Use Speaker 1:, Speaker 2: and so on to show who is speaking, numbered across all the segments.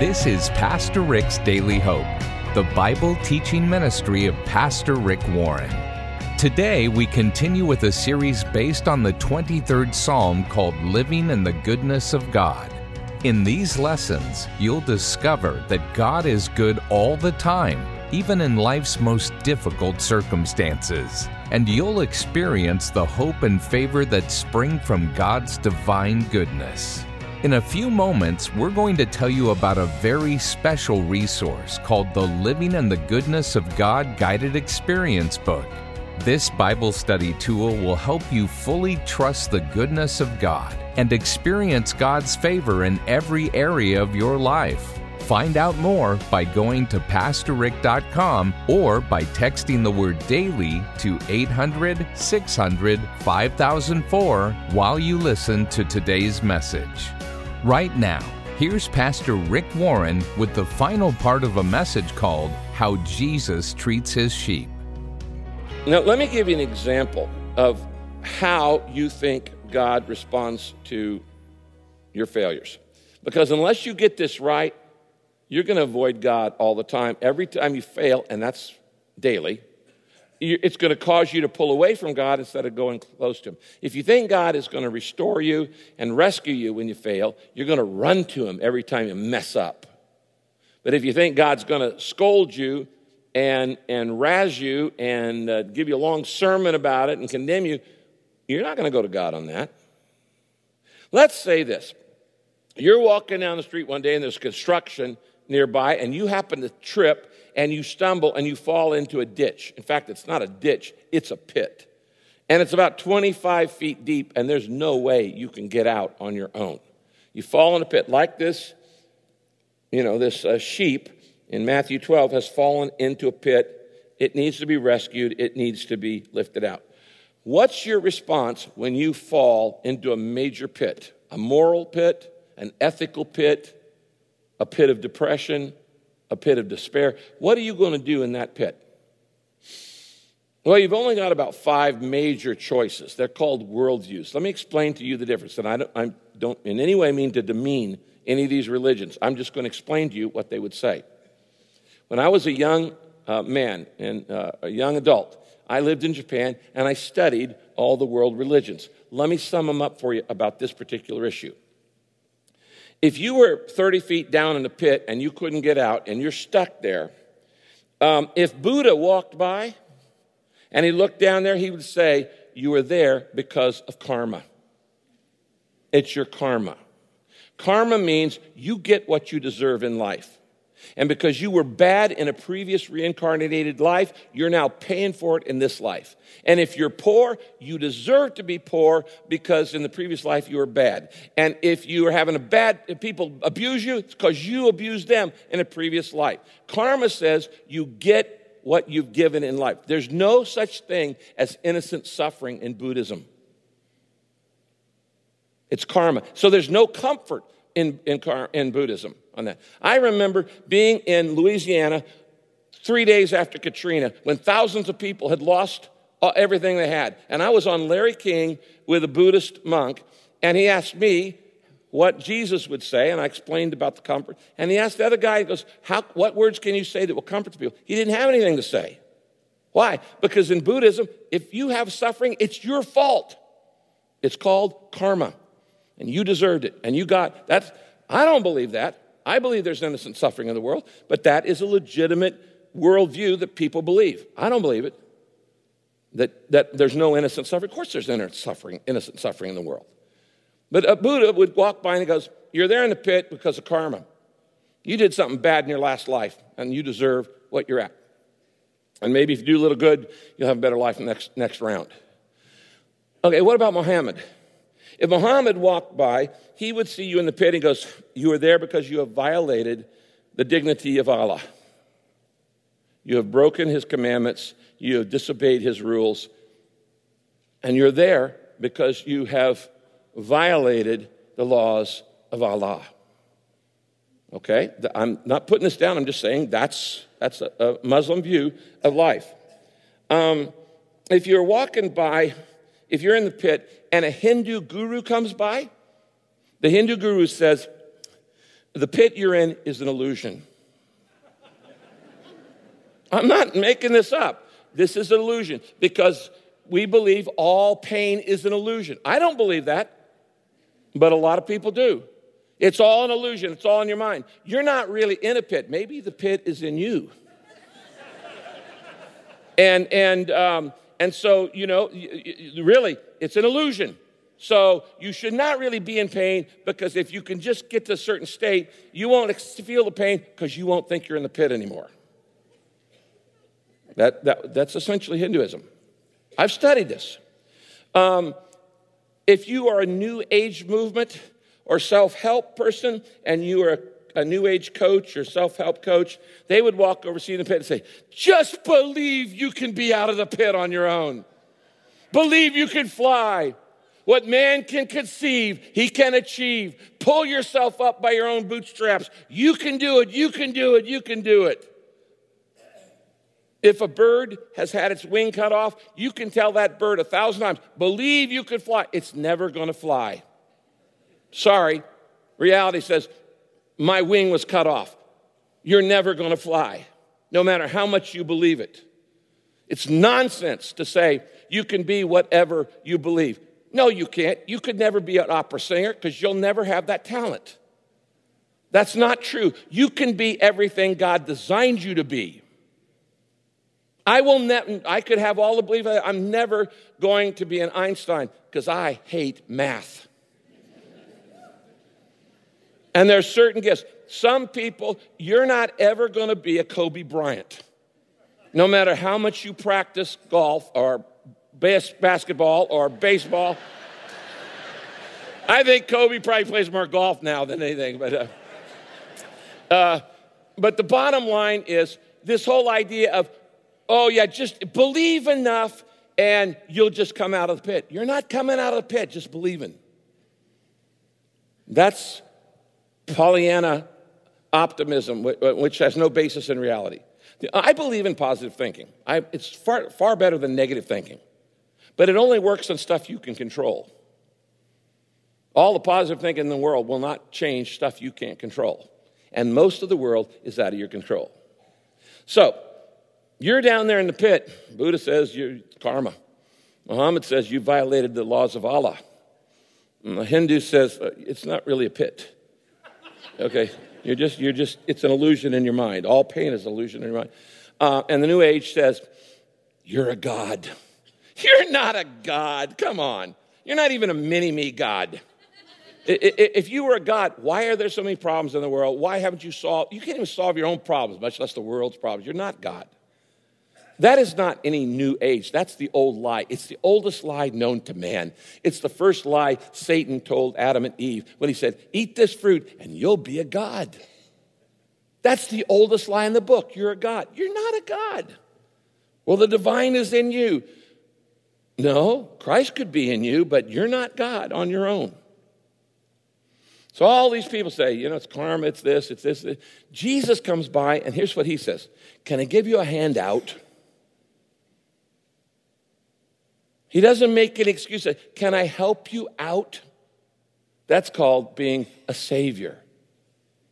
Speaker 1: This is Pastor Rick's Daily Hope, the Bible teaching ministry of Pastor Rick Warren. Today, we continue with a series based on the 23rd Psalm called Living in the Goodness of God. In these lessons, you'll discover that God is good all the time, even in life's most difficult circumstances. And you'll experience the hope and favor that spring from God's divine goodness. In a few moments, we're going to tell you about a very special resource called the Living in the Goodness of God Guided Experience Book. This Bible study tool will help you fully trust the goodness of God and experience God's favor in every area of your life. Find out more by going to PastorRick.com or by texting the word daily to 800 600 5004 while you listen to today's message. Right now, here's Pastor Rick Warren with the final part of a message called How Jesus Treats His Sheep.
Speaker 2: Now, let me give you an example of how you think God responds to your failures. Because unless you get this right, you're going to avoid God all the time. Every time you fail, and that's daily, it's going to cause you to pull away from God instead of going close to Him. If you think God is going to restore you and rescue you when you fail, you're going to run to Him every time you mess up. But if you think God's going to scold you and, and razz you and uh, give you a long sermon about it and condemn you, you're not going to go to God on that. Let's say this you're walking down the street one day and there's construction nearby, and you happen to trip and you stumble and you fall into a ditch. In fact, it's not a ditch, it's a pit. And it's about 25 feet deep, and there's no way you can get out on your own. You fall in a pit like this, you know, this uh, sheep in Matthew 12 has fallen into a pit. It needs to be rescued, it needs to be lifted out. What's your response when you fall into a major pit? A moral pit, an ethical pit, a pit of depression, a pit of despair. What are you going to do in that pit? Well, you've only got about five major choices. They're called worldviews. Let me explain to you the difference. And I don't, I don't in any way mean to demean any of these religions. I'm just going to explain to you what they would say. When I was a young uh, man and uh, a young adult, I lived in Japan and I studied all the world religions. Let me sum them up for you about this particular issue. If you were 30 feet down in the pit and you couldn't get out and you're stuck there, um, if Buddha walked by and he looked down there, he would say, You were there because of karma. It's your karma. Karma means you get what you deserve in life. And because you were bad in a previous reincarnated life, you're now paying for it in this life. And if you're poor, you deserve to be poor because in the previous life you were bad. And if you are having a bad, people abuse you, it's because you abused them in a previous life. Karma says you get what you've given in life. There's no such thing as innocent suffering in Buddhism. It's karma. So there's no comfort in, in, in Buddhism on that. I remember being in Louisiana three days after Katrina when thousands of people had lost uh, everything they had. And I was on Larry King with a Buddhist monk, and he asked me what Jesus would say, and I explained about the comfort. And he asked the other guy, he goes, How, What words can you say that will comfort the people? He didn't have anything to say. Why? Because in Buddhism, if you have suffering, it's your fault. It's called karma. And you deserved it. And you got that's I don't believe that. I believe there's innocent suffering in the world, but that is a legitimate worldview that people believe. I don't believe it. That, that there's no innocent suffering. Of course, there's innocent suffering, innocent suffering in the world. But a Buddha would walk by and he goes, You're there in the pit because of karma. You did something bad in your last life, and you deserve what you're at. And maybe if you do a little good, you'll have a better life next, next round. Okay, what about Muhammad? If Muhammad walked by, he would see you in the pit and goes, You are there because you have violated the dignity of Allah. You have broken his commandments, you have disobeyed his rules, and you're there because you have violated the laws of Allah. Okay? I'm not putting this down, I'm just saying that's, that's a, Muslim view of life. Um, if you're walking by if you're in the pit and a Hindu guru comes by, the Hindu guru says, The pit you're in is an illusion. I'm not making this up. This is an illusion because we believe all pain is an illusion. I don't believe that, but a lot of people do. It's all an illusion, it's all in your mind. You're not really in a pit. Maybe the pit is in you. and, and, um, and so, you know, really, it's an illusion. So you should not really be in pain because if you can just get to a certain state, you won't feel the pain because you won't think you're in the pit anymore. That, that, that's essentially Hinduism. I've studied this. Um, if you are a new age movement or self help person and you are a, new age coach or self help coach, they would walk over, see the pit, and say, Just believe you can be out of the pit on your own. Believe you can fly. What man can conceive, he can achieve. Pull yourself up by your own bootstraps. You can do it, you can do it, you can do it. If a bird has had its wing cut off, you can tell that bird a thousand times, believe you can fly. It's never going to fly. Sorry. Reality says, my wing was cut off. You're never going to fly, no matter how much you believe it. It's nonsense to say you can be whatever you believe. No, you can't. You could never be an opera singer because you'll never have that talent. That's not true. You can be everything God designed you to be. I will never, I could have all the belief, I'm never going to be an Einstein because I hate math. And there are certain gifts. Some people, you're not ever going to be a Kobe Bryant. No matter how much you practice golf or bas- basketball or baseball. I think Kobe probably plays more golf now than anything. But, uh, uh, but the bottom line is this whole idea of oh, yeah, just believe enough and you'll just come out of the pit. You're not coming out of the pit, just believing. That's Pollyanna optimism, which has no basis in reality. I believe in positive thinking. I, it's far, far better than negative thinking. But it only works on stuff you can control. All the positive thinking in the world will not change stuff you can't control. And most of the world is out of your control. So, you're down there in the pit. Buddha says you're karma. Muhammad says you violated the laws of Allah. And the Hindu says uh, it's not really a pit. Okay, you're just, you're just, it's an illusion in your mind. All pain is an illusion in your mind. Uh, and the New Age says you're a god. You're not a god. Come on. You're not even a mini me god. If you were a God, why are there so many problems in the world? Why haven't you solved? You can't even solve your own problems, much less the world's problems. You're not God. That is not any new age. That's the old lie. It's the oldest lie known to man. It's the first lie Satan told Adam and Eve when he said, Eat this fruit and you'll be a God. That's the oldest lie in the book. You're a God. You're not a God. Well, the divine is in you. No, Christ could be in you, but you're not God on your own. So all these people say, you know, it's karma, it's this, it's this. Jesus comes by, and here's what he says Can I give you a handout? He doesn't make an excuse. Can I help you out? That's called being a savior.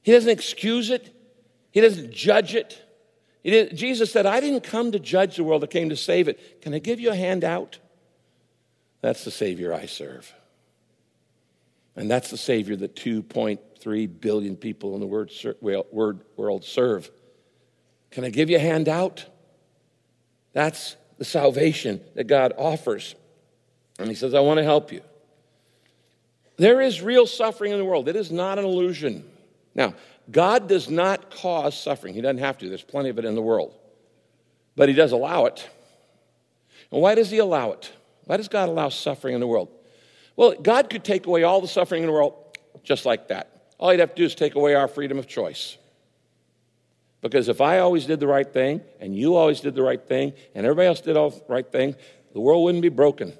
Speaker 2: He doesn't excuse it, he doesn't judge it. Jesus said, I didn't come to judge the world, I came to save it. Can I give you a hand out? That's the Savior I serve. And that's the Savior that 2.3 billion people in the world serve. Can I give you a hand out? That's the salvation that God offers. And he says, I want to help you. There is real suffering in the world, it is not an illusion. Now, God does not cause suffering, He doesn't have to. There's plenty of it in the world. But He does allow it. And why does He allow it? Why does God allow suffering in the world? Well, God could take away all the suffering in the world just like that. All He'd have to do is take away our freedom of choice. Because if I always did the right thing, and you always did the right thing, and everybody else did all the right thing, the world wouldn't be broken.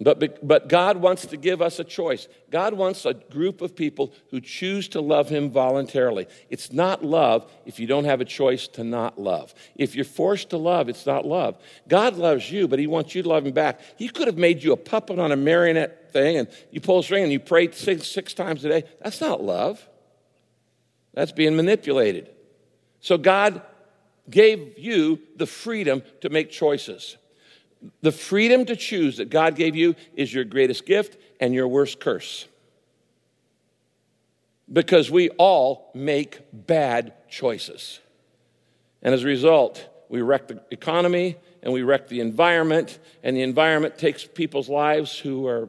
Speaker 2: But, but God wants to give us a choice. God wants a group of people who choose to love Him voluntarily. It's not love if you don't have a choice to not love. If you're forced to love, it's not love. God loves you, but He wants you to love Him back. He could have made you a puppet on a marionette thing and you pull a string and you pray six, six times a day. That's not love. That's being manipulated. So God gave you the freedom to make choices. The freedom to choose that God gave you is your greatest gift and your worst curse. Because we all make bad choices. And as a result, we wreck the economy and we wreck the environment, and the environment takes people's lives who are,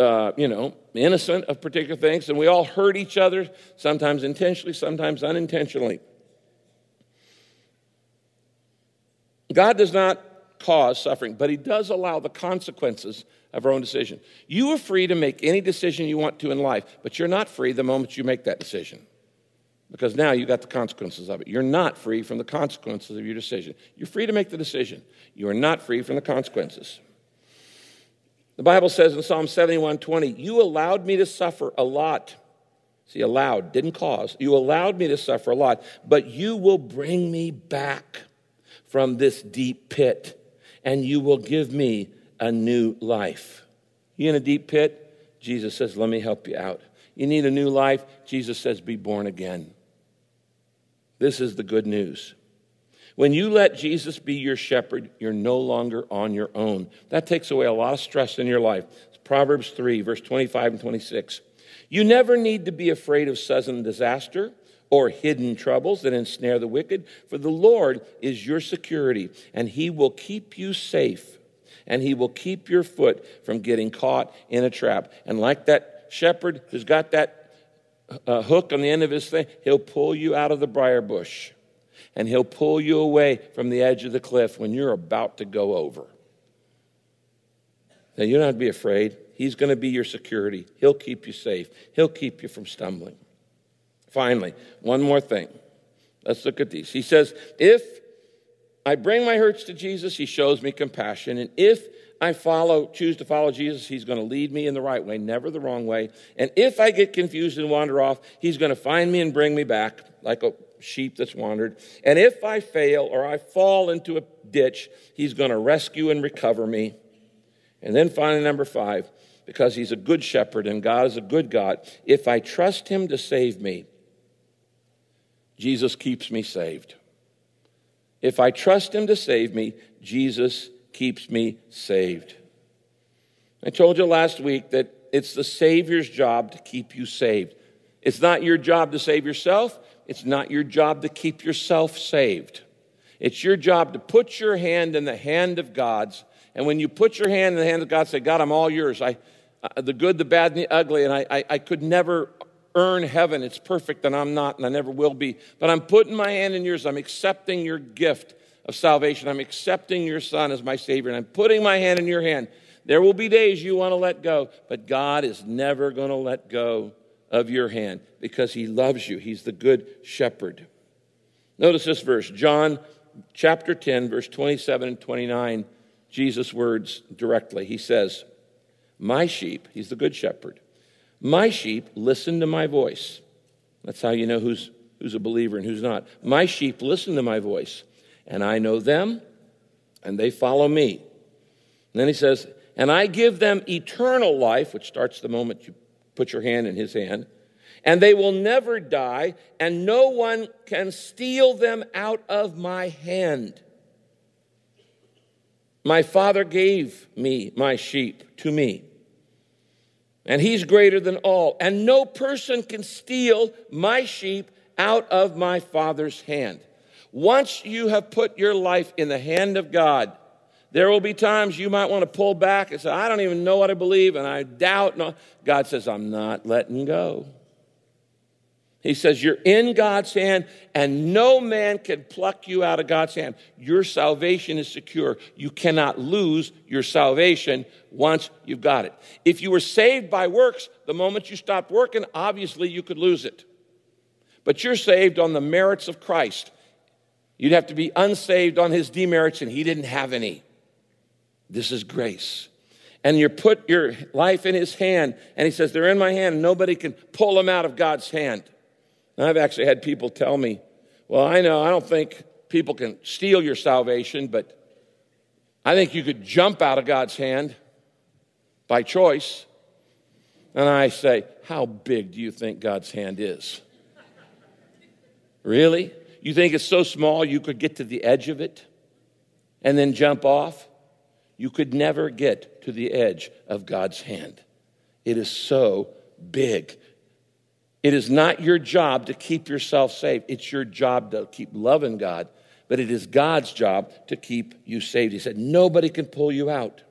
Speaker 2: uh, you know, innocent of particular things, and we all hurt each other, sometimes intentionally, sometimes unintentionally. God does not cause suffering, but He does allow the consequences of our own decision. You are free to make any decision you want to in life, but you're not free the moment you make that decision because now you got the consequences of it. You're not free from the consequences of your decision. You're free to make the decision. You are not free from the consequences. The Bible says in Psalm 71 20, You allowed me to suffer a lot. See, allowed, didn't cause. You allowed me to suffer a lot, but you will bring me back from this deep pit, and you will give me a new life. You in a deep pit? Jesus says, Let me help you out. You need a new life? Jesus says, Be born again. This is the good news. When you let Jesus be your shepherd, you're no longer on your own. That takes away a lot of stress in your life. It's Proverbs 3, verse 25 and 26. You never need to be afraid of sudden disaster or hidden troubles that ensnare the wicked, for the Lord is your security, and he will keep you safe, and he will keep your foot from getting caught in a trap. And like that shepherd who's got that a hook on the end of his thing, he'll pull you out of the briar bush and he'll pull you away from the edge of the cliff when you're about to go over. Now, you don't have to be afraid. He's going to be your security. He'll keep you safe, He'll keep you from stumbling. Finally, one more thing. Let's look at these. He says, If I bring my hurts to Jesus, He shows me compassion. And if I follow, choose to follow Jesus, he's going to lead me in the right way, never the wrong way. And if I get confused and wander off, he's going to find me and bring me back like a sheep that's wandered. And if I fail or I fall into a ditch, he's going to rescue and recover me. And then finally, number five, because he's a good shepherd and God is a good God, if I trust him to save me, Jesus keeps me saved. If I trust him to save me, Jesus keeps me saved. I told you last week that it's the Savior's job to keep you saved. It's not your job to save yourself, it's not your job to keep yourself saved. It's your job to put your hand in the hand of God's. And when you put your hand in the hand of God, say, God, I'm all yours. I, uh, the good, the bad, and the ugly, and I, I, I could never earn heaven. It's perfect, and I'm not, and I never will be. But I'm putting my hand in yours. I'm accepting your gift of salvation. I'm accepting your Son as my Savior, and I'm putting my hand in your hand. There will be days you want to let go, but God is never going to let go of your hand because He loves you. He's the good shepherd. Notice this verse, John chapter 10, verse 27 and 29, Jesus' words directly. He says, My sheep, He's the good shepherd, my sheep listen to my voice. That's how you know who's, who's a believer and who's not. My sheep listen to my voice and I know them, and they follow me. And then he says, and I give them eternal life, which starts the moment you put your hand in his hand, and they will never die, and no one can steal them out of my hand. My Father gave me my sheep to me, and he's greater than all, and no person can steal my sheep out of my Father's hand. Once you have put your life in the hand of God, there will be times you might want to pull back and say, I don't even know what I believe and I doubt. No. God says, I'm not letting go. He says, You're in God's hand, and no man can pluck you out of God's hand. Your salvation is secure. You cannot lose your salvation once you've got it. If you were saved by works, the moment you stopped working, obviously you could lose it. But you're saved on the merits of Christ. You'd have to be unsaved on his demerits, and he didn't have any. This is grace. And you put your life in his hand, and he says, They're in my hand, and nobody can pull them out of God's hand. And I've actually had people tell me, Well, I know, I don't think people can steal your salvation, but I think you could jump out of God's hand. by choice. And I say, How big do you think God's hand is? Really? You think it's so small you could get to the edge of it and then jump off? You could never get to the edge of God's hand. It is so big. It is not your job to keep yourself safe. It's your job to keep loving God, but it is God's job to keep you saved. He said, Nobody can pull you out.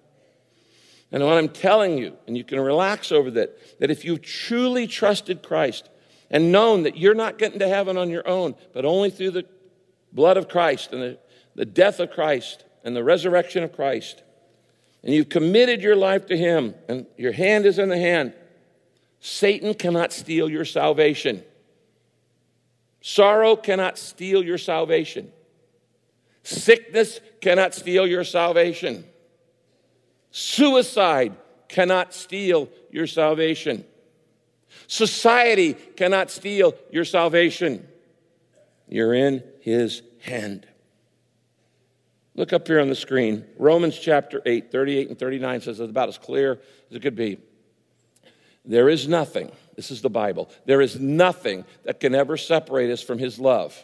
Speaker 2: And what I'm telling you, and you can relax over that, that if you've truly trusted Christ and known that you're not getting to heaven on your own, but only through the blood of Christ and the, the death of Christ and the resurrection of Christ, and you've committed your life to Him, and your hand is in the hand, Satan cannot steal your salvation. Sorrow cannot steal your salvation. Sickness cannot steal your salvation. Suicide cannot steal your salvation. Society cannot steal your salvation. You're in his hand. Look up here on the screen. Romans chapter 8, 38 and 39 says it's about as clear as it could be. There is nothing, this is the Bible, there is nothing that can ever separate us from his love.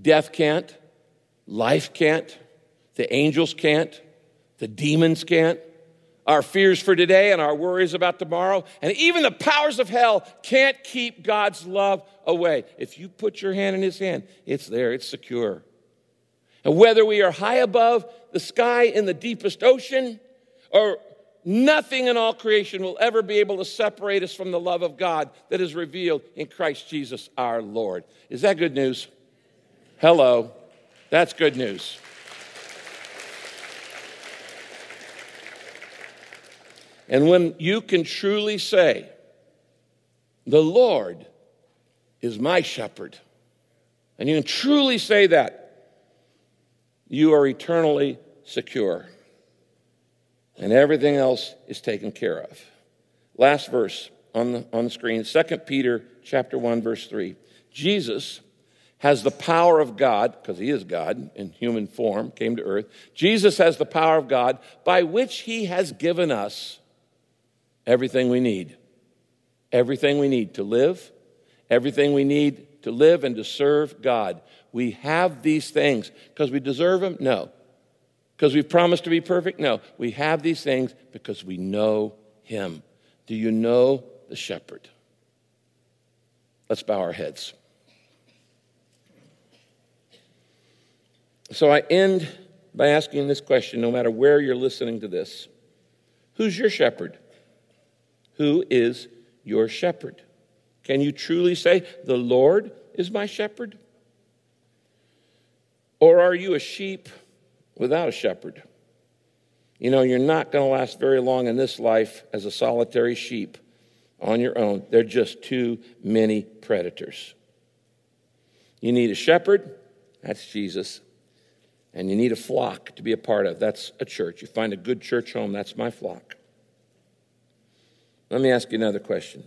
Speaker 2: Death can't, life can't, the angels can't, the demons can't. Our fears for today and our worries about tomorrow, and even the powers of hell can't keep God's love away. If you put your hand in His hand, it's there, it's secure. And whether we are high above the sky in the deepest ocean, or nothing in all creation will ever be able to separate us from the love of God that is revealed in Christ Jesus our Lord. Is that good news? Hello. That's good news. And when you can truly say, The Lord is my shepherd, and you can truly say that, you are eternally secure. And everything else is taken care of. Last verse on the, on the screen, 2 Peter chapter 1, verse 3. Jesus has the power of God, because he is God in human form, came to earth. Jesus has the power of God by which he has given us everything we need. Everything we need to live, everything we need to live and to serve God. We have these things because we deserve them? No. Because we've promised to be perfect? No. We have these things because we know Him. Do you know the shepherd? Let's bow our heads. So I end by asking this question no matter where you're listening to this Who's your shepherd? Who is your shepherd? Can you truly say, The Lord is my shepherd? Or are you a sheep without a shepherd? You know, you're not going to last very long in this life as a solitary sheep on your own. There are just too many predators. You need a shepherd, that's Jesus. And you need a flock to be a part of, that's a church. You find a good church home, that's my flock. Let me ask you another question.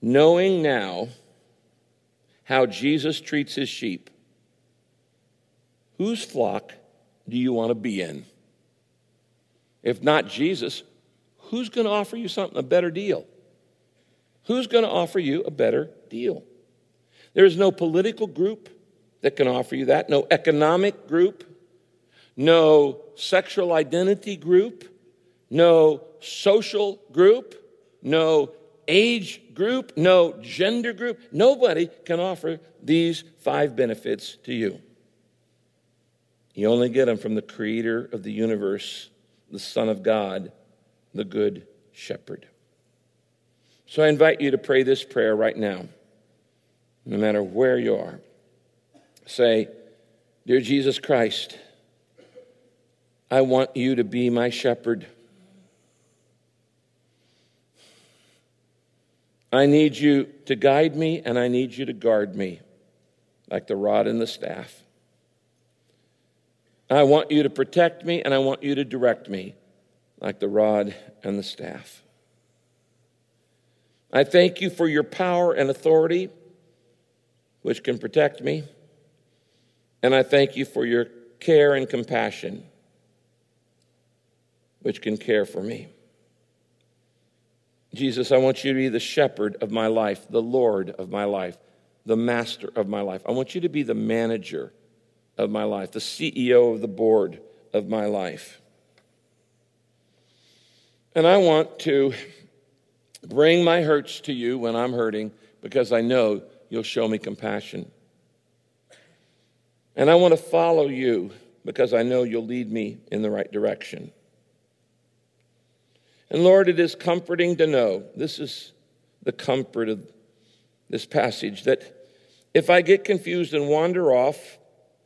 Speaker 2: Knowing now how Jesus treats his sheep, whose flock do you want to be in? If not Jesus, who's going to offer you something, a better deal? Who's going to offer you a better deal? There is no political group that can offer you that, no economic group, no sexual identity group, no social group, no age group, no gender group. Nobody can offer these five benefits to you. You only get them from the creator of the universe, the Son of God, the Good Shepherd. So I invite you to pray this prayer right now, no matter where you are. Say, Dear Jesus Christ, I want you to be my shepherd. I need you to guide me and I need you to guard me like the rod and the staff. I want you to protect me and I want you to direct me like the rod and the staff. I thank you for your power and authority, which can protect me. And I thank you for your care and compassion, which can care for me. Jesus, I want you to be the shepherd of my life, the Lord of my life, the master of my life. I want you to be the manager of my life, the CEO of the board of my life. And I want to bring my hurts to you when I'm hurting because I know you'll show me compassion. And I want to follow you because I know you'll lead me in the right direction. And Lord, it is comforting to know this is the comfort of this passage that if I get confused and wander off,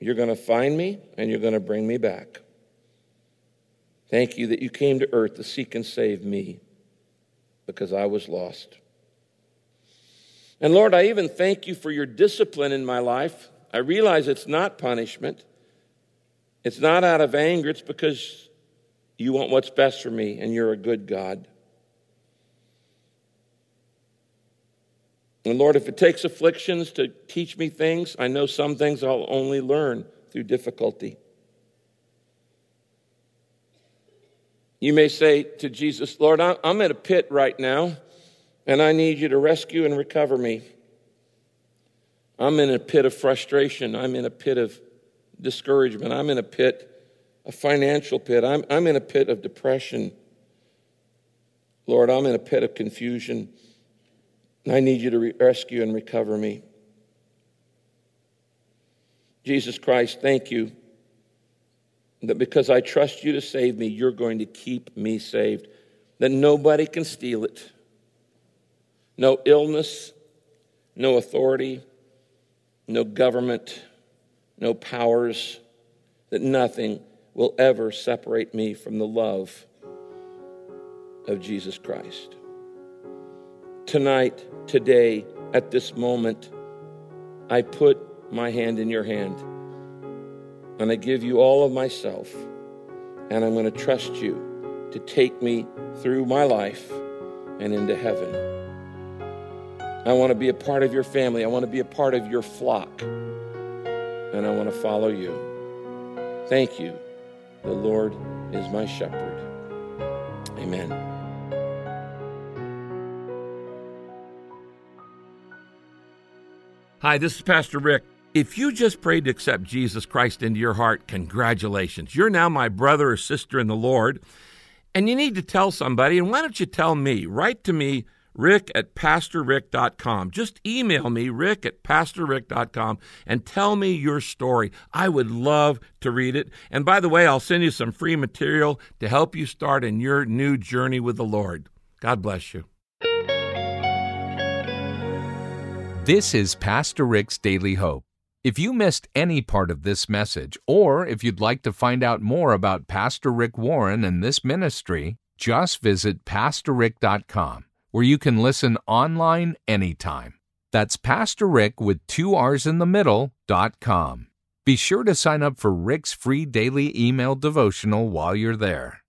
Speaker 2: you're going to find me and you're going to bring me back. Thank you that you came to earth to seek and save me because I was lost. And Lord, I even thank you for your discipline in my life. I realize it's not punishment, it's not out of anger, it's because you want what's best for me and you're a good God. And Lord, if it takes afflictions to teach me things, I know some things I'll only learn through difficulty. You may say to Jesus, Lord, I'm in a pit right now, and I need you to rescue and recover me. I'm in a pit of frustration. I'm in a pit of discouragement. I'm in a pit, a financial pit. I'm, I'm in a pit of depression. Lord, I'm in a pit of confusion. I need you to re- rescue and recover me. Jesus Christ, thank you that because I trust you to save me, you're going to keep me saved, that nobody can steal it. No illness, no authority, no government, no powers, that nothing will ever separate me from the love of Jesus Christ. Tonight, today, at this moment, I put my hand in your hand and I give you all of myself, and I'm going to trust you to take me through my life and into heaven. I want to be a part of your family. I want to be a part of your flock. And I want to follow you. Thank you. The Lord is my shepherd. Amen.
Speaker 3: Hi, this is Pastor Rick. If you just prayed to accept Jesus Christ into your heart, congratulations. You're now my brother or sister in the Lord. And you need to tell somebody. And why don't you tell me? Write to me, rick at pastorrick.com. Just email me, rick at pastorrick.com, and tell me your story. I would love to read it. And by the way, I'll send you some free material to help you start in your new journey with the Lord. God bless you.
Speaker 1: This is Pastor Rick's Daily Hope. If you missed any part of this message, or if you'd like to find out more about Pastor Rick Warren and this ministry, just visit PastorRick.com, where you can listen online anytime. That's Pastor Rick with two R's in the middle, dot com. Be sure to sign up for Rick's free daily email devotional while you're there.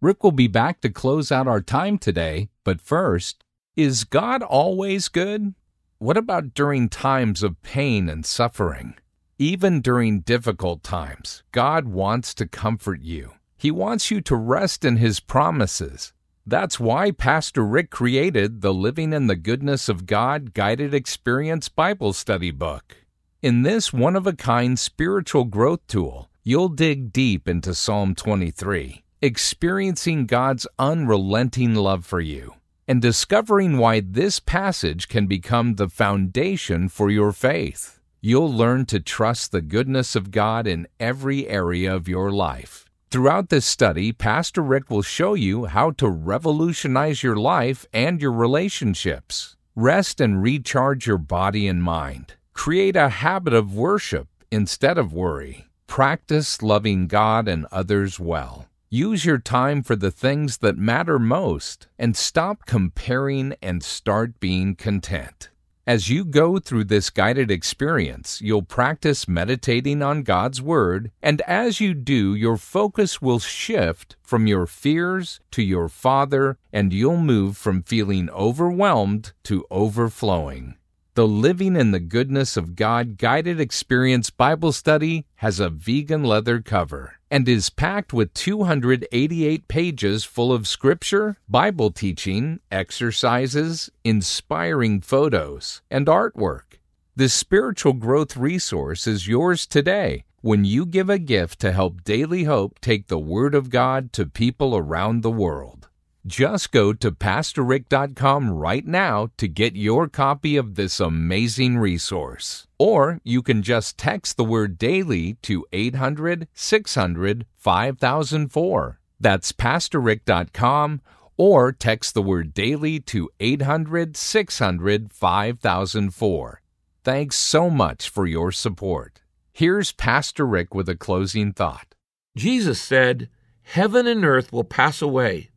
Speaker 1: Rick will be back to close out our time today, but first, is God always good? What about during times of pain and suffering? Even during difficult times, God wants to comfort you. He wants you to rest in His promises. That's why Pastor Rick created the Living in the Goodness of God Guided Experience Bible Study book. In this one of a kind spiritual growth tool, you'll dig deep into Psalm 23, experiencing God's unrelenting love for you and discovering why this passage can become the foundation for your faith. You'll learn to trust the goodness of God in every area of your life. Throughout this study, Pastor Rick will show you how to revolutionize your life and your relationships. Rest and recharge your body and mind. Create a habit of worship instead of worry. Practice loving God and others well. Use your time for the things that matter most and stop comparing and start being content. As you go through this guided experience, you'll practice meditating on God's Word, and as you do, your focus will shift from your fears to your Father, and you'll move from feeling overwhelmed to overflowing. The Living in the Goodness of God Guided Experience Bible Study has a vegan leather cover. And is packed with 288 pages full of scripture, Bible teaching, exercises, inspiring photos, and artwork. This spiritual growth resource is yours today when you give a gift to help Daily Hope take the Word of God to people around the world. Just go to PastorRick.com right now to get your copy of this amazing resource. Or you can just text the word daily to 800 600 5004. That's PastorRick.com or text the word daily to 800 600 5004. Thanks so much for your support. Here's Pastor Rick with a closing thought.
Speaker 2: Jesus said, Heaven and earth will pass away,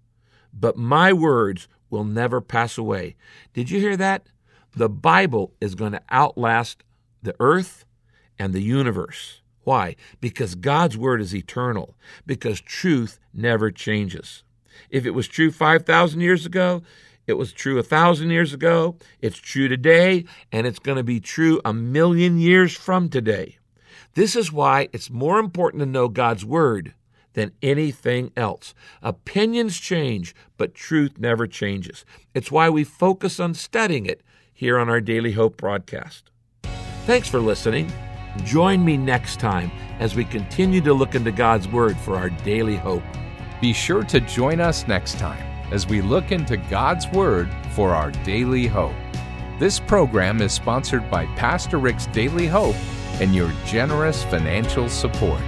Speaker 2: but my words will never pass away. Did you hear that? The Bible is going to outlast the earth and the universe. Why? Because God's word is eternal, because truth never changes. If it was true 5,000 years ago, it was true a thousand years ago, it's true today, and it's going to be true a million years from today. This is why it's more important to know God's Word than anything else. Opinions change, but truth never changes. It's why we focus on studying it here on our Daily Hope broadcast. Thanks for listening. Join me next time as we continue to look into God's Word for our daily hope.
Speaker 1: Be sure to join us next time as we look into God's Word for our daily hope. This program is sponsored by Pastor Rick's Daily Hope and your generous financial support.